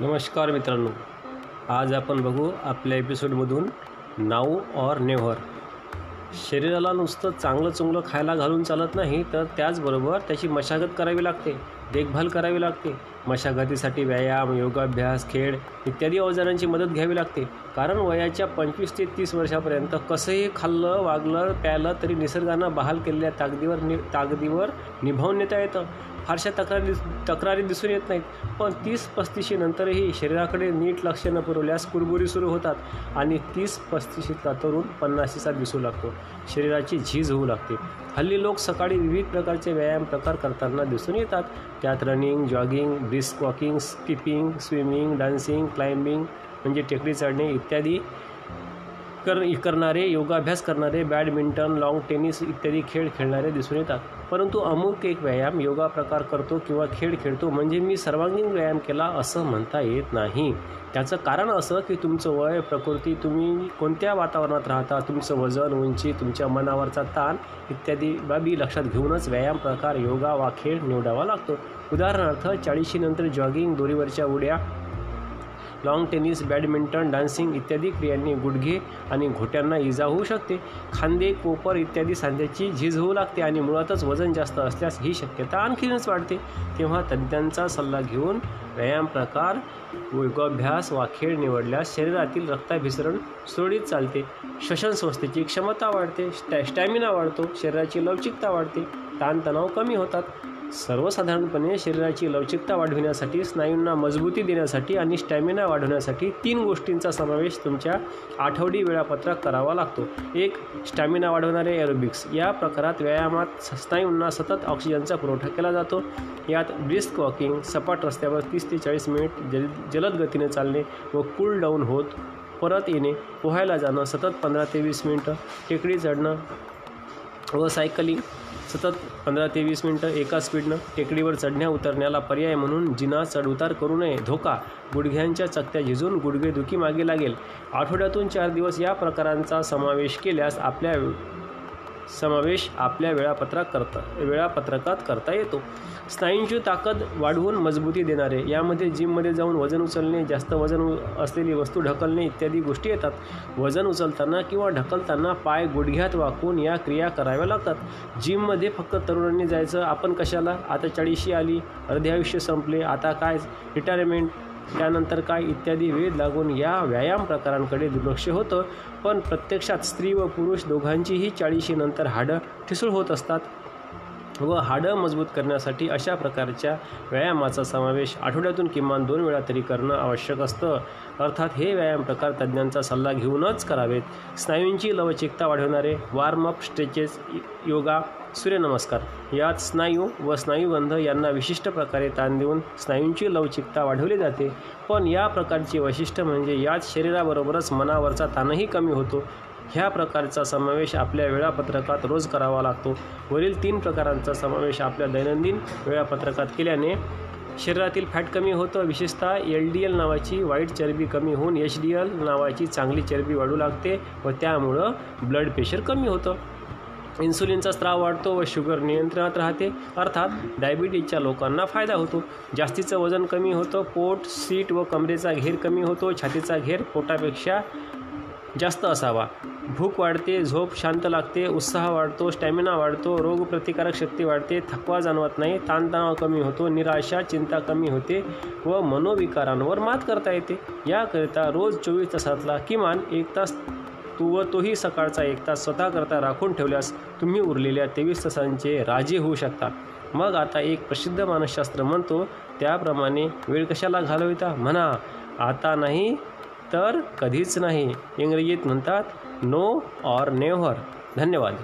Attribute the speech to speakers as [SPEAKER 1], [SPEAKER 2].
[SPEAKER 1] नमस्कार मित्रांनो. आज आपण बघू आपल्या एपिसोडमधून नाऊ और नेव्हर. शरीराला नुसतं चांगलं चुंगलं खायला घालून चालत नाही तर त्याचबरोबर त्याची मशागत करावी लागते. देखभाल करावी लागते. मशागतीसाठी व्यायाम योगाभ्यास खेळ इत्यादी अवजारांची मदत घ्यावी लागते. कारण वयाच्या पंचवीस ते तीस वर्षापर्यंत कसंही खाल्लं वागलं प्यालं तरी निसर्गानं बहाल केलेल्या ताकदीवर नि ताकदीवर निभावून नेता येतं. फारशा तक्रारी तक्रारी दिसून येत नाहीत. पण तीस पस्तीशी नंतरही शरीराकडे नीट लक्ष न पुरवल्यास कुरबुरी सुरू होतात आणि तीस पस्तीशीतला तरुण पन्नाशीचा दिसू लागतो. शरीराची झीज होऊ लागते. हल्ली लोक सकाळी विविध प्रकारचे व्यायाम प्रकार करताना दिसून येतात. त्यात running jogging brisk walking skipping swimming dancing climbing म्हणजे टेकडी चढणे इत्यादी कर करणारे योगाभ्यास करणारे बॅडमिंटन लॉंग टेनिस इत्यादी खेळ खेळणारे दिसून येतात. परंतु अमुक एक व्यायाम योगा प्रकार करतो किंवा खेळ खेळतो म्हणजे मी सर्वांगीण व्यायाम केला असं म्हणता येत नाही. त्याचं कारण असं की तुमचं वय प्रकृती तुम्ही कोणत्या वातावरणात राहता तुमचं वजन उंची तुमच्या मनावरचा ताण इत्यादी बाबी लक्षात घेऊनच व्यायाम प्रकार योगा वा खेळ निवडावा लागतो. उदाहरणार्थ चाळीशीनंतर जॉगिंग दोरीवरच्या उड्या लॉंग टेनिस बॅडमिंटन डान्सिंग इत्यादी क्रियांनी गुडघे आणि घोट्यांना इजा होऊ शकते. खांदे कोपर इत्यादी सांध्याची झीज होऊ लागते आणि मुळातच वजन जास्त असल्यास ही शक्यता आणखीनच वाढते. तेव्हा तज्ज्ञांचा सल्ला घेऊन व्यायाम प्रकार योगाभ्यास वा खेळ निवडल्यास शरीरातील रक्ताभिसरण सुरळीत चालते. श्वसन संस्थेची क्षमता वाढते स्टॅ स्टॅमिना वाढतो शरीराची लवचिकता वाढते ताणतणाव कमी होतात. सर्वसाधारणपणे शरीराची लवचिकता वाढविण्यासाठी स्नायूंना मजबूती देण्यासाठी आणि स्टॅमिना वाढवण्यासाठी तीन गोष्टींचा समावेश तुमच्या आठवडी वेळापत्रक करावा लागतो. एक स्टॅमिना वाढवणारे एरोबिक्स या प्रकारात व्यायामात स्नायूंना सतत ऑक्सिजनचा पुरवठा केला जातो. यात ब्रिस्क वॉकिंग सपाट रस्त्यावर तीस ते चाळीस मिनिट जल जलद गतीने चालणे व कूल डाऊन होत परत येणे पोहायला जाणं सतत पंधरा ते वीस मिनटं टेकडी चढणं व सायकलिंग सतत पंधरा ते वीस मिनटं एका स्पीडनं टेकडीवर चढण्या उतरण्याला पर्याय म्हणून जिना चढउतार करू नये. धोका गुडघ्यांच्या चकत्या झिजून गुडघेदुखी मागे लागेल. आठवड्यातून चार दिवस या प्रकारांचा समावेश केल्यास आपल्या समावेश आपल्या वेळापत्रक करता वेळापत्रकात करता येतो. स्नायूंची ताकद वाढवून मजबूती देणारे यामध्ये जिममध्ये जाऊन वजन उचलणे जास्त वजन उ- असलेली वस्तू ढकलणे इत्यादी गोष्टी येतात. वजन उचलताना किंवा ढकलताना पाय गुडघ्यात वाकून या क्रिया कराव्या लागतात. जिममध्ये फक्त तरुणांनी जायचं आपण कशाला? आता चाळीशी आली अर्धे आयुष्य संपले आता काय? रिटायरमेंट त्यानंतर काय इत्यादी वेध लागून या व्यायाम प्रकारांकडे दुर्लक्ष होतं. पण प्रत्यक्षात स्त्री व पुरुष दोघांचीही चाळीशीनंतर हाडं ठिसूळ होत असतात. व हाडं मजबूत करण्यासाठी अशा प्रकारच्या व्यायामाचा समावेश आठवड्यातून किमान दोन वेळा तरी करणं आवश्यक असतं. अर्थात हे व्यायाम प्रकार तज्ज्ञांचा सल्ला घेऊनच करावेत. स्नायूंची लवचिकता वाढवणारे वॉर्मअप स्ट्रेचेस योगा सूर्यनमस्कार यात स्नायू व स्नायूबंध यांना विशिष्ट प्रकारे ताण देऊन स्नायूंची लवचिकता वाढवली जाते. पण या प्रकारची वैशिष्ट्य म्हणजे यात शरीराबरोबरच मनावरचा ताणही कमी होतो. ह्या प्रकारचा समावेश आपल्या वेळापत्रकात रोज करावा लागतो. वरील तीन प्रकारांचा समावेश आपल्या दैनंदिन वेळापत्रकात केल्याने शरीरातील फॅट कमी होतं. विशेषतः एल डी एल नावाची वाईट चरबी कमी होऊन एच डी एल नावाची चांगली चरबी वाढू लागते व त्यामुळं ब्लड प्रेशर कमी होतं. इन्सुलिनचा स्त्राव वाढतो व शुगर नियंत्रणात राहते. अर्थात डायबिटीजच्या लोकांना फायदा होतो. जास्तीचं वजन कमी होतं. पोट सीट व कमरेचा घेर कमी होतो. छातीचा घेर पोटापेक्षा जास्त असावा. भूक वाढते झोप शांत लागते उत्साह वाढतो स्टॅमिना वाढतो रोगप्रतिकारक शक्ती वाढते थकवा जाणवत नाही ताणतणाव कमी होतो निराशा चिंता कमी होते व मनोविकारांवर मात करता येते. याकरिता रोज चोवीस तासातला किमान एक तास तू व तोही सकाळचा एक तास स्वतःकरता राखून ठेवल्यास तुम्ही उरलेल्या तेवीस तासांचे राजे होऊ शकता. मग आता एक प्रसिद्ध मानसशास्त्र म्हणतो त्याप्रमाणे वेळ कशाला घालविता? म्हणा आता नाही तर कधीच नाही. इंग्रजीत म्हणतात नो और नेव्हर धन्यवाद.